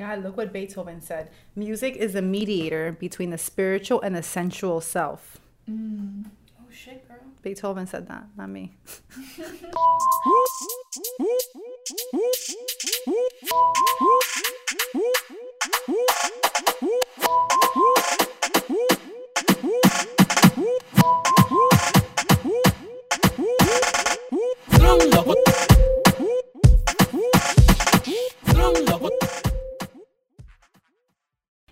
God, look what Beethoven said. Music is a mediator between the spiritual and the sensual self. Mm. Oh shit, girl. Beethoven said that, not me.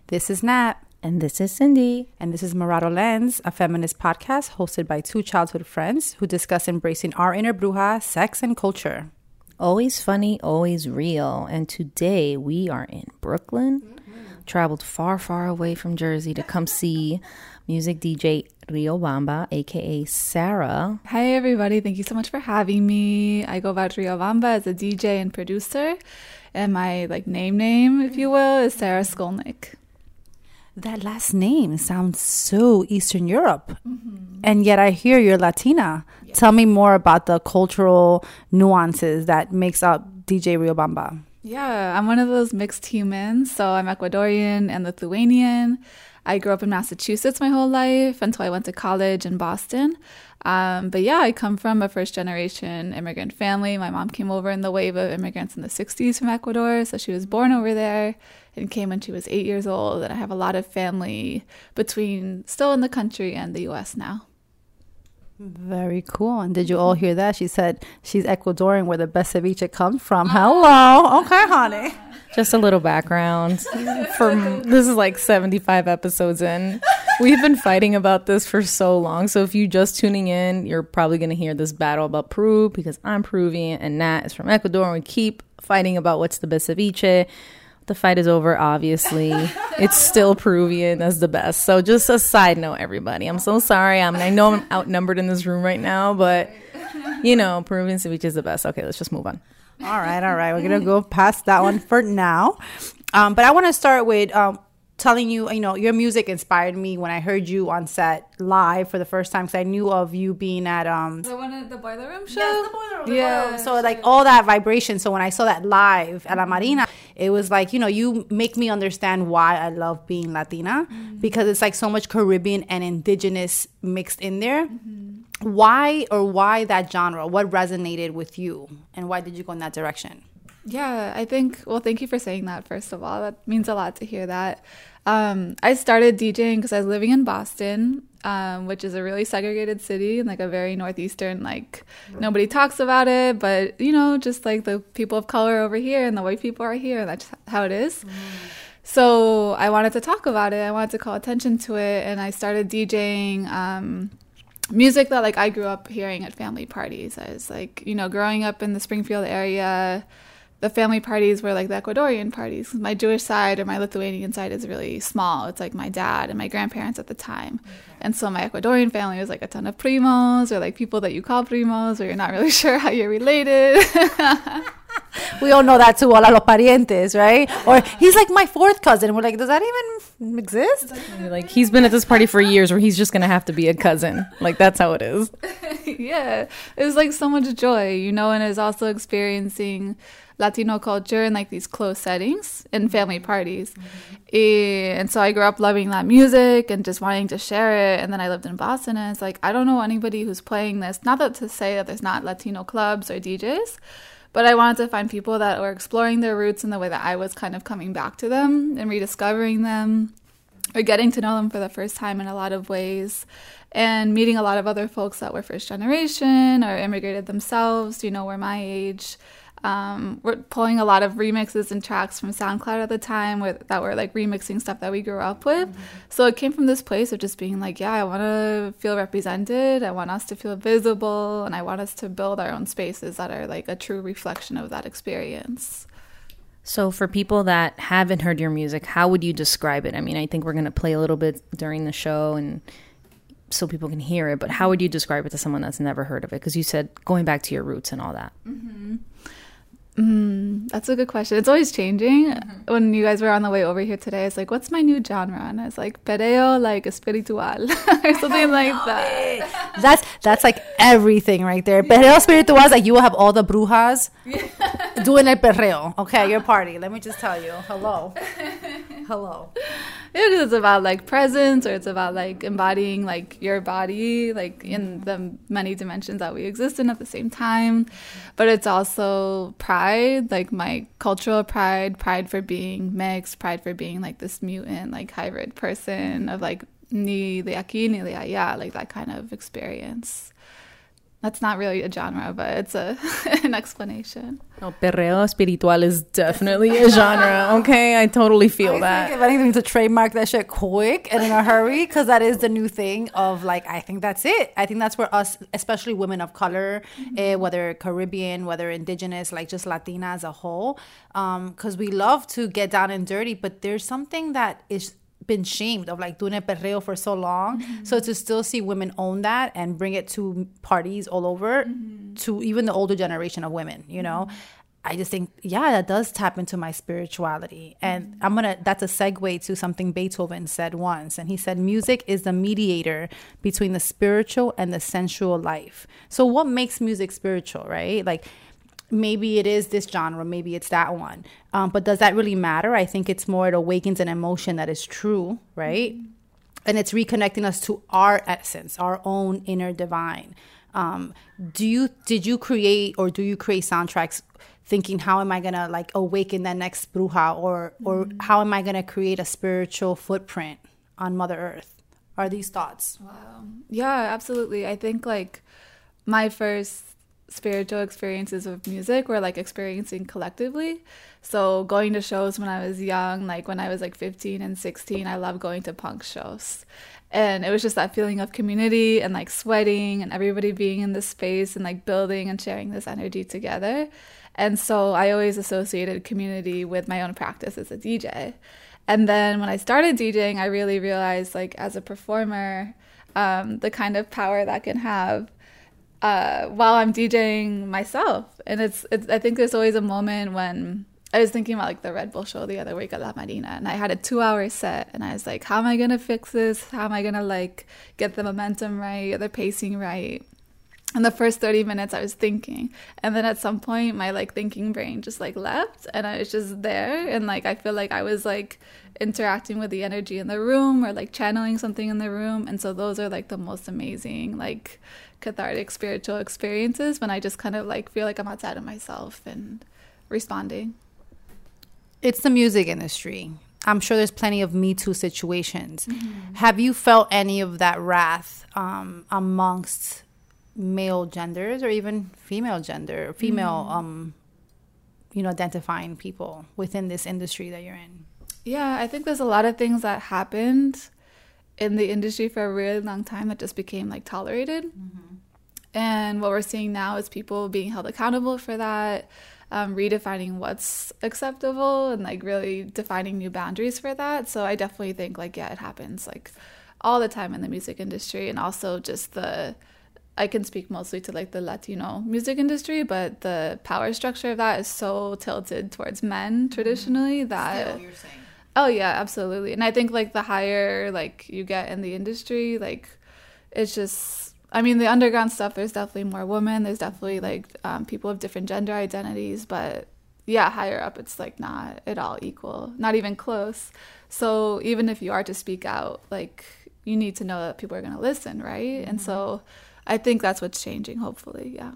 This is Nat. And this is Cindy. And this is Morado Lens, a feminist podcast hosted by two childhood friends who discuss embracing our inner bruja, sex, and culture. Always funny, always real. And today we are in Brooklyn. Mm-hmm. Traveled far, far away from Jersey to come see music DJ Riobamba, aka Sarah. Hi, everybody. Thank you so much for having me. I go by Riobamba as a DJ and producer. And my like name name, if you will, is Sarah Skolnick. That last name sounds so Eastern Europe. Mm-hmm. And yet I hear you're Latina. Yeah. Tell me more about the cultural nuances that makes up DJ Riobamba. Yeah, I'm one of those mixed humans. So I'm Ecuadorian and Lithuanian. I grew up in Massachusetts my whole life until I went to college in Boston. Um, but yeah, I come from a first generation immigrant family. My mom came over in the wave of immigrants in the 60s from Ecuador. So she was born over there and came when she was eight years old. And I have a lot of family between still in the country and the US now. Very cool. And did you all hear that? She said she's Ecuadorian, where the best ceviche comes from. Hello. Okay, honey. Just a little background. From this is like 75 episodes in. We've been fighting about this for so long. So if you just tuning in, you're probably going to hear this battle about Peru because I'm Peruvian and Nat is from Ecuador. And we keep fighting about what's the best ceviche the fight is over, obviously. it's still Peruvian as the best. So just a side note, everybody. I'm so sorry. I mean, I know I'm outnumbered in this room right now, but you know, Peruvian ceviche is the best. Okay, let's just move on. All right, all right. We're gonna go past that one for now. Um, but I want to start with um, telling you, you know, your music inspired me when I heard you on set live for the first time because I knew of you being at um the one at the boiler room show. Yes, the boiler room. Yeah. Boiler so like all that vibration. So when I saw that live at La Marina, it was like you know you make me understand why I love being Latina mm-hmm. because it's like so much Caribbean and indigenous mixed in there. Mm-hmm. Why or why that genre? What resonated with you, and why did you go in that direction? Yeah, I think, well, thank you for saying that, first of all. That means a lot to hear that. Um, I started DJing because I was living in Boston, um, which is a really segregated city and like a very northeastern, like nobody talks about it, but you know, just like the people of color over here and the white people are here. That's how it is. Mm. So I wanted to talk about it. I wanted to call attention to it, and I started DJing. Um, music that like I grew up hearing at family parties. I was like, you know, growing up in the Springfield area, the family parties were like the Ecuadorian parties. My Jewish side or my Lithuanian side is really small. It's like my dad and my grandparents at the time. Okay. And so my Ecuadorian family was like a ton of primos or like people that you call primos or you're not really sure how you're related. we all know that too, hola los parientes, right? Or he's like my fourth cousin. We're like, does that even exist? Like he's been at this party for years where he's just gonna have to be a cousin. Like that's how it is. yeah. It was like so much joy, you know, and is also experiencing Latino culture in like these close settings in family parties. Mm-hmm. And so I grew up loving that music and just wanting to share it. And then I lived in Boston and it's like, I don't know anybody who's playing this. Not that to say that there's not Latino clubs or DJs, but I wanted to find people that were exploring their roots in the way that I was kind of coming back to them and rediscovering them or getting to know them for the first time in a lot of ways. And meeting a lot of other folks that were first generation or immigrated themselves, you know, were my age um, we're pulling a lot of remixes and tracks from SoundCloud at the time with, that were like remixing stuff that we grew up with. Mm-hmm. So it came from this place of just being like, yeah, I want to feel represented. I want us to feel visible, and I want us to build our own spaces that are like a true reflection of that experience. So, for people that haven't heard your music, how would you describe it? I mean, I think we're going to play a little bit during the show and so people can hear it, but how would you describe it to someone that's never heard of it? Because you said going back to your roots and all that. Mm-hmm. Mm, that's a good question. It's always changing. Mm-hmm. When you guys were on the way over here today, it's like, what's my new genre? And I was like, perreo like espiritual or something like that. That's that's like everything right there. Perreo espiritual is like you will have all the brujas doing el perreo, okay, your party. Let me just tell you, hello, hello. 'cause it's about like presence, or it's about like embodying like your body, like in the many dimensions that we exist in at the same time. But it's also pride, like my cultural pride, pride for being mixed, pride for being like this mutant, like hybrid person of like ni de aquí ni de allá, like that kind of experience. That's not really a genre, but it's a an explanation. No, perreo espiritual is definitely a genre. Okay, I totally feel I that. think if anything to trademark that shit quick and in a hurry, because that is the new thing of like, I think that's it. I think that's where us, especially women of color, eh, whether Caribbean, whether indigenous, like just Latina as a whole, because we love to get down and dirty, but there's something that is been shamed of like doing a perreo for so long. Mm-hmm. So to still see women own that and bring it to parties all over, mm-hmm. to even the older generation of women, you know. Mm-hmm. I just think, yeah, that does tap into my spirituality. And I'm going to, that's a segue to something Beethoven said once. And he said, music is the mediator between the spiritual and the sensual life. So, what makes music spiritual, right? Like, maybe it is this genre, maybe it's that one. Um, but does that really matter? I think it's more, it awakens an emotion that is true, right? and it's reconnecting us to our essence, our own inner divine. Um, do you did you create or do you create soundtracks thinking how am I gonna like awaken that next bruja or or how am I gonna create a spiritual footprint on Mother Earth? Are these thoughts? Wow. Yeah, absolutely. I think like my first spiritual experiences of music were like experiencing collectively. So going to shows when I was young, like when I was like 15 and 16, I loved going to punk shows. And it was just that feeling of community and like sweating and everybody being in this space and like building and sharing this energy together. And so I always associated community with my own practice as a DJ. And then when I started DJing, I really realized, like, as a performer, um, the kind of power that can have uh, while I'm DJing myself. And it's, it's, I think there's always a moment when I was thinking about like the Red Bull show the other week at La Marina, and I had a two hour set, and I was like, how am I gonna fix this? How am I gonna like get the momentum right, the pacing right? And the first 30 minutes I was thinking. And then at some point my like thinking brain just like left and I was just there and like I feel like I was like interacting with the energy in the room or like channeling something in the room. And so those are like the most amazing like cathartic spiritual experiences when I just kind of like feel like I'm outside of myself and responding. It's the music industry. I'm sure there's plenty of Me Too situations. Have you felt any of that wrath um, amongst male genders or even female gender, female, um, you know, identifying people within this industry that you're in? Yeah, I think there's a lot of things that happened in the industry for a really long time that just became like tolerated. And what we're seeing now is people being held accountable for that, um, redefining what's acceptable, and like really defining new boundaries for that. So I definitely think like yeah, it happens like all the time in the music industry, and also just the I can speak mostly to like the Latino music industry, but the power structure of that is so tilted towards men traditionally that you're saying. Oh yeah, absolutely. And I think like the higher like you get in the industry, like it's just I mean the underground stuff there's definitely more women, there's definitely like um, people of different gender identities, but yeah, higher up it's like not at all equal, not even close. So even if you are to speak out, like you need to know that people are going to listen, right? And so I think that's what's changing hopefully, yeah.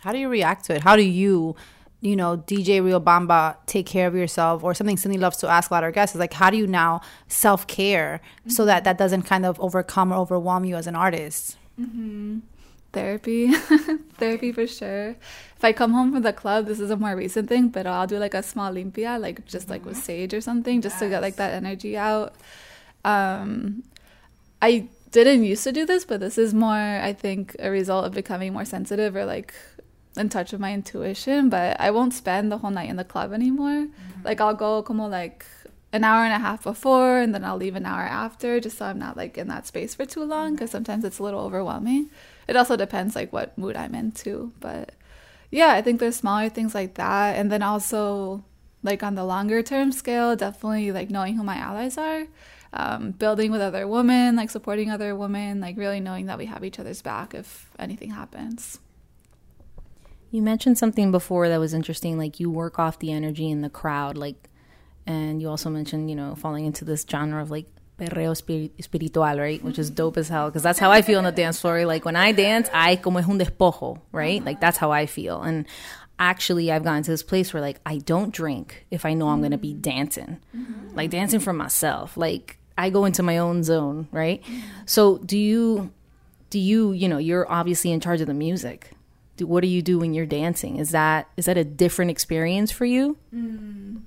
How do you react to it? How do you, you know, DJ Riobamba take care of yourself? Or something Cindy loves to ask a lot of our guests is like, how do you now self care so that that doesn't kind of overcome or overwhelm you as an artist? Therapy, therapy for sure. If I come home from the club, this is a more recent thing, but I'll do like a small limpia, like just like with sage or something, just to get like that energy out. Um, I didn't used to do this, but this is more, I think, a result of becoming more sensitive or like in touch with my intuition. But I won't spend the whole night in the club anymore. Like I'll go como like an hour and a half before, and then I'll leave an hour after, just so I'm not like in that space for too long, because sometimes it's a little overwhelming. It also depends like what mood I'm in too, but yeah, I think there's smaller things like that, and then also like on the longer term scale, definitely like knowing who my allies are, um, building with other women, like supporting other women, like really knowing that we have each other's back if anything happens. You mentioned something before that was interesting, like you work off the energy in the crowd, like, and you also mentioned, you know, falling into this genre of like perreo espir- espiritual, right? Which is dope as hell because that's how I feel on the dance floor. Like when I dance, I como es un despojo, right? Like that's how I feel. And actually, I've gotten to this place where like I don't drink if I know I'm gonna be dancing, mm-hmm. like dancing for myself. Like I go into my own zone, right? Mm-hmm. So do you? Do you? You know, you're obviously in charge of the music. Do, what do you do when you're dancing? Is that is that a different experience for you? Mm.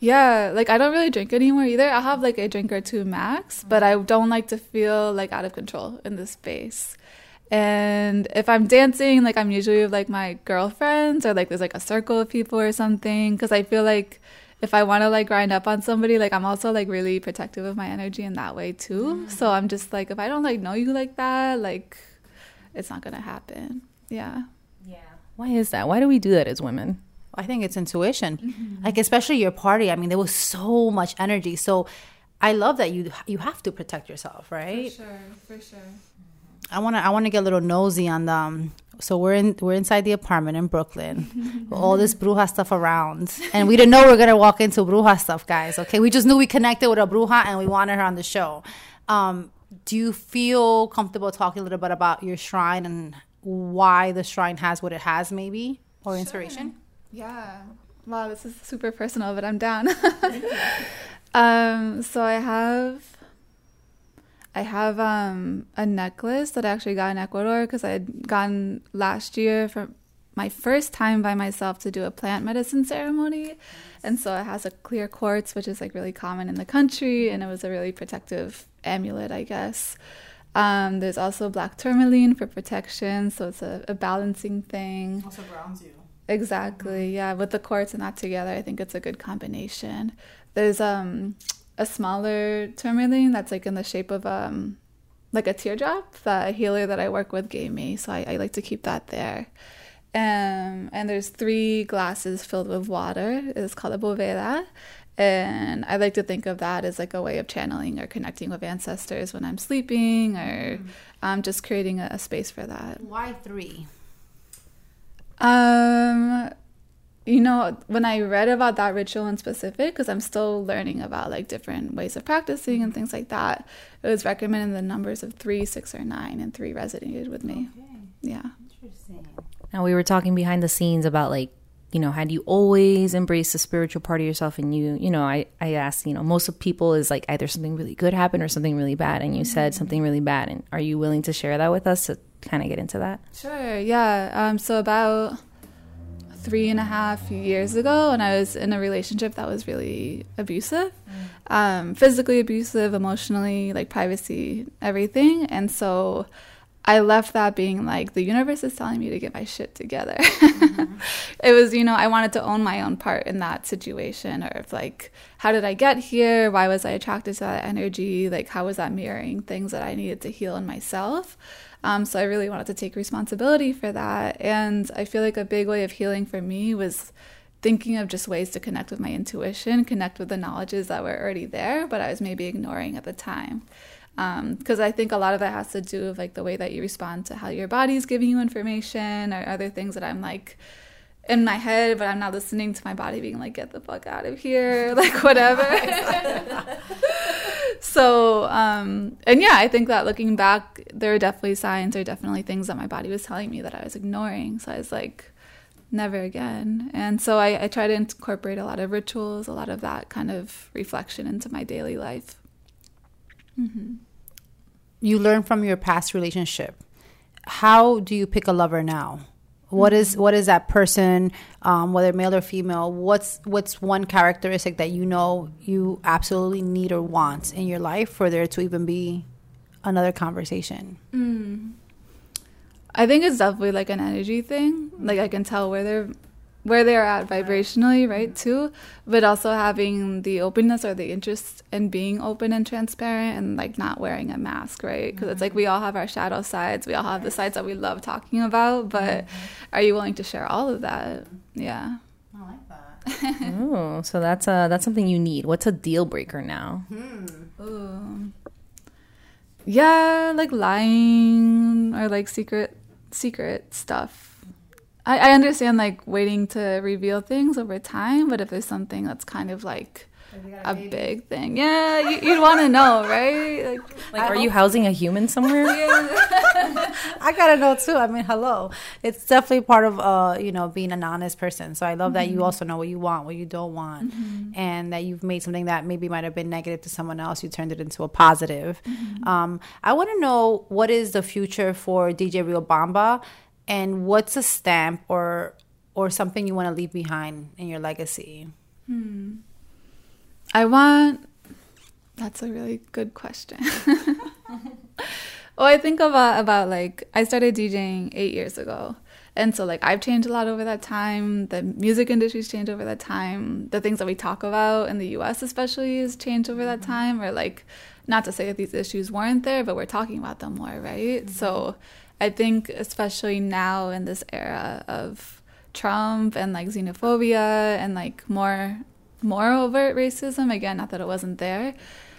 Yeah, like I don't really drink anymore either. I'll have like a drink or two max, but I don't like to feel like out of control in this space. And if I'm dancing, like I'm usually with like my girlfriends or like there's like a circle of people or something because I feel like if I want to like grind up on somebody, like I'm also like really protective of my energy in that way too. Mm. So I'm just like if I don't like know you like that, like it's not going to happen. Yeah. Yeah. Why is that? Why do we do that as women? I think it's intuition. Like especially your party. I mean, there was so much energy. So I love that you you have to protect yourself, right? For sure. For sure. I want to I want to get a little nosy on them. So we're in we're inside the apartment in Brooklyn, with all this bruja stuff around, and we didn't know we are gonna walk into bruja stuff, guys. Okay, we just knew we connected with a bruja and we wanted her on the show. Um, do you feel comfortable talking a little bit about your shrine and why the shrine has what it has, maybe, or inspiration? Yeah. Wow, this is super personal, but I'm down. um, so I have I have um a necklace that I actually got in Ecuador because I had gone last year for my first time by myself to do a plant medicine ceremony. And so it has a clear quartz, which is like really common in the country, and it was a really protective amulet, I guess. Um, there's also black tourmaline for protection, so it's a, a balancing thing. Also grounds you. Exactly. Yeah, with the quartz and that together, I think it's a good combination. There's um a smaller tourmaline that's like in the shape of um like a teardrop that a healer that I work with gave me, so I, I like to keep that there. Um, and there's three glasses filled with water. It's called a boveda. And I like to think of that as like a way of channeling or connecting with ancestors when I'm sleeping or um, just creating a, a space for that. Why three? Um, you know, when I read about that ritual in specific, because I'm still learning about like different ways of practicing and things like that, it was recommended the numbers of three, six, or nine, and three resonated with me. Yeah. Interesting. Now we were talking behind the scenes about like, you know, had you always embraced the spiritual part of yourself and you, you know, I, I asked, you know, most of people is like either something really good happened or something really bad and you said something really bad and are you willing to share that with us to kind of get into that? Sure. Yeah. Um. So about three and a half years ago, and I was in a relationship that was really abusive, um, physically abusive, emotionally, like privacy, everything, and so. I left that being like the universe is telling me to get my shit together. it was, you know, I wanted to own my own part in that situation or if like how did I get here? Why was I attracted to that energy? Like how was that mirroring things that I needed to heal in myself? Um, so I really wanted to take responsibility for that. And I feel like a big way of healing for me was thinking of just ways to connect with my intuition, connect with the knowledges that were already there, but I was maybe ignoring at the time. Because I think a lot of that has to do with like the way that you respond to how your body's giving you information or other things that I'm like in my head, but I'm not listening to my body being like, get the fuck out of here, like whatever. so, um, and yeah, I think that looking back, there are definitely signs, there are definitely things that my body was telling me that I was ignoring. So I was like, never again. And so I, I try to incorporate a lot of rituals, a lot of that kind of reflection into my daily life. You learn from your past relationship. How do you pick a lover now? What is what is that person, um, whether male or female? What's what's one characteristic that you know you absolutely need or want in your life for there to even be another conversation? I think it's definitely like an energy thing. Like I can tell where they're where they're at vibrationally, right? Mm-hmm. Too, but also having the openness or the interest in being open and transparent and like not wearing a mask, right? Because it's like mm-hmm. we all have our shadow sides. We all have the sides that we love talking about, but mm-hmm. are you willing to share all of that? Yeah. I like that. Oh, so that's a that's something you need. What's a deal breaker now? Hmm. Ooh. Yeah, like lying or like secret secret stuff. I, I understand like waiting to reveal things over time, but if there's something that's kind of like a big thing, yeah, you, you'd want to know, right? Like, Like, are you housing a human somewhere? I gotta know too. I mean, hello. It's definitely part of uh, you know, being an honest person. So I love that you also know what you want, what you don't want, and that you've made something that maybe might have been negative to someone else. You turned it into a positive. Um, I want to know what is the future for DJ Riobamba, and what's a stamp or or something you want to leave behind in your legacy. Hmm. I want. That's a really good question. well, I think about about like I started DJing eight years ago, and so like I've changed a lot over that time. The music industry's changed over that time. The things that we talk about in the U.S. especially has changed over that mm-hmm. time. Or like, not to say that these issues weren't there, but we're talking about them more, right? Mm-hmm. So, I think especially now in this era of Trump and like xenophobia and like more more overt racism again not that it wasn't there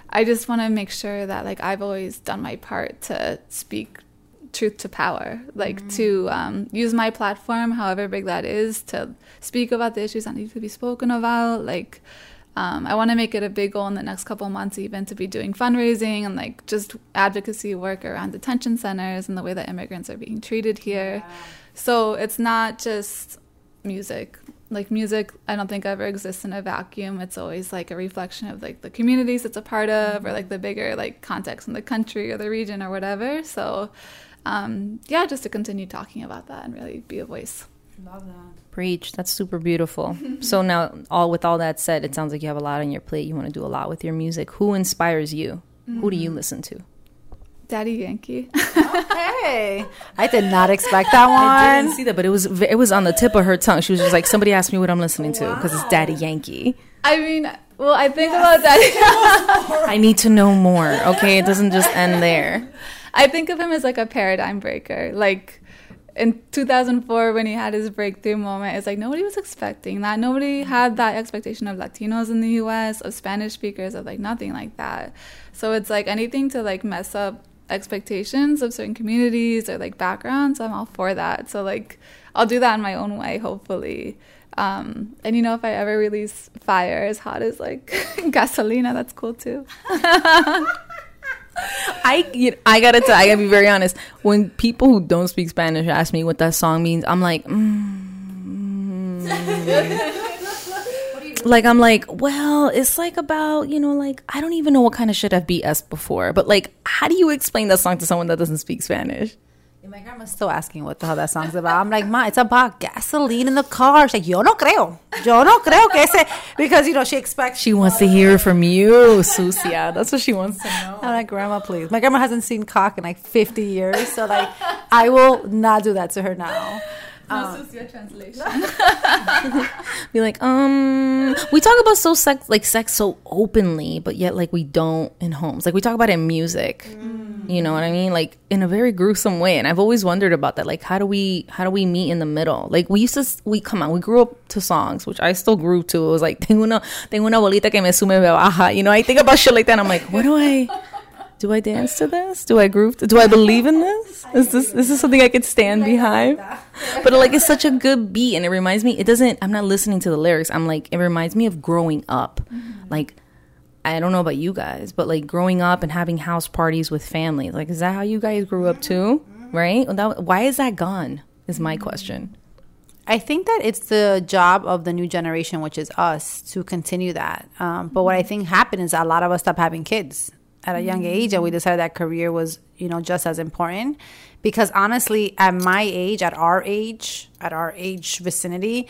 i just want to make sure that like i've always done my part to speak truth to power like to um, use my platform however big that is to speak about the issues that need to be spoken about like um, i want to make it a big goal in the next couple months even to be doing fundraising and like just advocacy work around detention centers and the way that immigrants are being treated here. So it's not just music. Like music i don't think ever exists in a vacuum. It's always like a reflection of like the communities it's a part of or like the bigger like context in the country or the region or whatever. So um yeah just to continue talking about that and really be a voice Preach. That's super beautiful. so now, all with all that said, it sounds like you have a lot on your plate. You want to do a lot with your music. Who inspires you? Who do you mm-hmm. listen to? daddy yankee Hey, I did not expect that one. I didn't see that, but it was it was on the tip of her tongue. She was just like, somebody asked me what I'm listening to because it's Daddy Yankee. i mean well i think about daddy I need to know more. Okay, it doesn't just end there. I think of him as like a paradigm breaker. Like in 2004, when he had his breakthrough moment, it's like nobody was expecting that. Nobody had that expectation of Latinos in the US, of Spanish speakers, of like nothing like that. So it's like anything to like mess up expectations of certain communities or like backgrounds, I'm all for that. So like I'll do that in my own way, hopefully. Um, and you know, if I ever release fire as hot as like gasolina, that's cool too. I you I gotta tell, I gotta be very honest. When people who don't speak Spanish ask me what that song means, I'm like, mm. like I'm like, well, it's like about you know, like I don't even know what kind of shit I've BS before, but like, how do you explain that song to someone that doesn't speak Spanish? And my grandma's still asking what the hell that song's about. I'm like, Ma, it's about gasoline in the car. She's like, Yo no creo. Yo no creo que ese. Because, you know, she expects. She wants to hear from you, Susia. That's what she wants to know. I'm like, Grandma, please. My grandma hasn't seen cock in like 50 years. So, like, I will not do that to her now. No translation. Be like, um, we talk about so sex, like sex, so openly, but yet like we don't in homes. Like we talk about it in music. You know what I mean? Like in a very gruesome way. And I've always wondered about that. Like, how do we, how do we meet in the middle? Like we used to, we come on, we grew up to songs, which I still grew to. It was like, tengo una, tengo una bolita que me sube me baja. You know, I think about shit like that. And I'm like, what do I? Do I dance to this? Do I groove? To, do I believe in this? Is this this is something I could stand behind? But like it's such a good beat, and it reminds me. It doesn't. I'm not listening to the lyrics. I'm like it reminds me of growing up. Mm-hmm. Like I don't know about you guys, but like growing up and having house parties with family. Like is that how you guys grew up too? Mm-hmm. Right? That, why is that gone? Is my mm-hmm. question. I think that it's the job of the new generation, which is us, to continue that. Um, but what I think happened is a lot of us stopped having kids at a young mm. age, and we decided that career was, you know, just as important. Because honestly, at my age, at our age, at our age vicinity,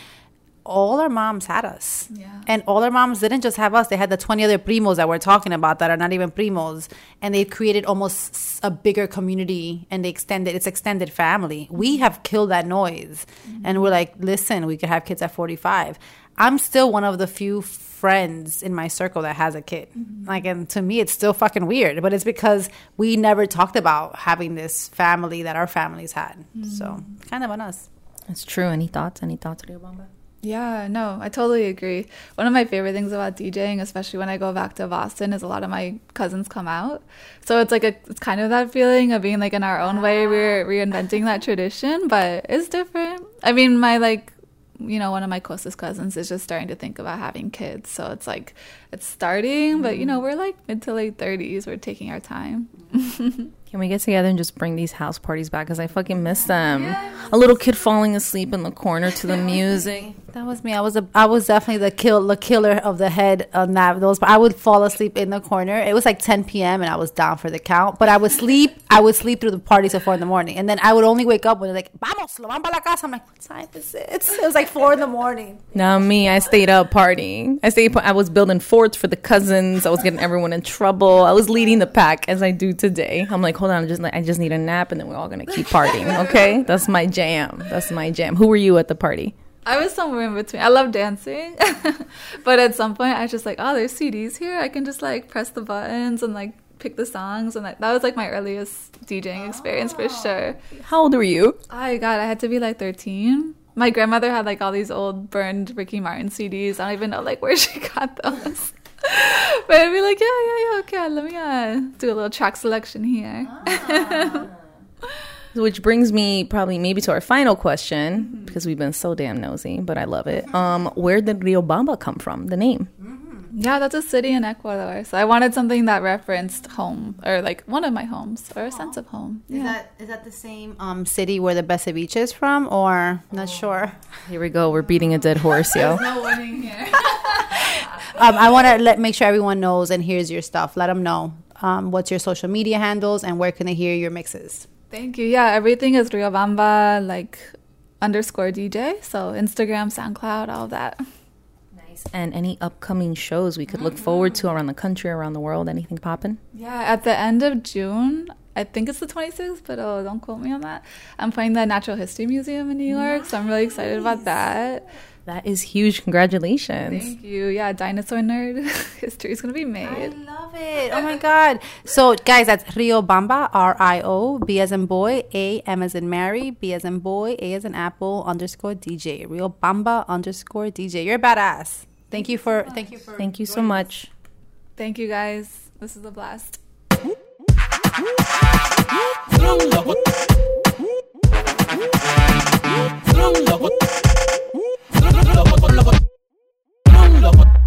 all our moms had us. Yeah. And all our moms didn't just have us, they had the 20 other primos that we're talking about that are not even primos. And they created almost a bigger community and they extended, it's extended family. We mm. have killed that noise. Mm-hmm. And we're like, listen, we could have kids at 45. I'm still one of the few friends in my circle that has a kid. Mm-hmm. Like, and to me, it's still fucking weird, but it's because we never talked about having this family that our families had. So, mm-hmm. kind of on us. That's true. Any thoughts? Any thoughts, Riobamba? Yeah, no, I totally agree. One of my favorite things about DJing, especially when I go back to Boston, is a lot of my cousins come out. So it's like a, it's kind of that feeling of being like in our own way, we're ah. reinventing that tradition, but it's different. I mean, my like, you know, one of my closest cousins is just starting to think about having kids. So it's like, it's starting, but you know, mm. we're like mid to late 30s. We're taking our time. Can we get together and just bring these house parties back? Because I fucking miss them. A little kid falling asleep in the corner to the music. That was me. I was a, I was definitely the kill, the killer of the head on that. Those, I would fall asleep in the corner. It was like 10 p.m. and I was down for the count. But I would sleep. I would sleep through the parties till four in the morning, and then I would only wake up when they're like, "Vamos, lo vamos para la casa." I'm like, "What time is it?" It was like four in the morning. Now me, I stayed up partying. I stayed. I was building forts for the cousins. I was getting everyone in trouble. I was leading the pack as I do today. I'm like, hold on, I'm just like, I just need a nap, and then we're all gonna keep partying. Okay, that's my jam. That's my jam. Who were you at the party? I was somewhere in between. I love dancing, but at some point I was just like, oh, there's CDs here. I can just like press the buttons and like pick the songs, and like, that was like my earliest DJing experience for oh. sure. How old were you? Oh God, I had to be like 13. My grandmother had like all these old burned Ricky Martin CDs. I don't even know like where she got those. but I'd be like, yeah, yeah, yeah, okay, let me uh, do a little track selection here. Which brings me probably maybe to our final question because we've been so damn nosy, but I love it. Um, where did Riobamba come from? The name. Yeah, that's a city in Ecuador. So I wanted something that referenced home or like one of my homes or a sense of home. Is that is that the same um, city where the best ceviche is from, or not sure? Here we go. We're beating a dead horse, yo. No winning here. Um, I want to let make sure everyone knows and hears your stuff. Let them know um, what's your social media handles and where can they hear your mixes. Thank you. Yeah, everything is Riobamba like underscore DJ. So Instagram, SoundCloud, all of that. Nice. And any upcoming shows we could look forward to around the country, around the world? Anything popping? Yeah, at the end of June, I think it's the 26th, but oh, don't quote me on that. I'm playing the Natural History Museum in New York, so I'm really excited about that. That is huge. Congratulations. Thank you. Yeah, dinosaur nerd history is gonna be made. I love it. Oh my god. So guys, that's Riobamba, R I O, B as in boy, A M as in Mary, B as in boy, A as in apple, underscore DJ. Riobamba underscore DJ. You're a badass. Thank you for thank you for Thank you so much. Thank you guys. This is a blast. Strong love. loco, loco, loco, loco, loco,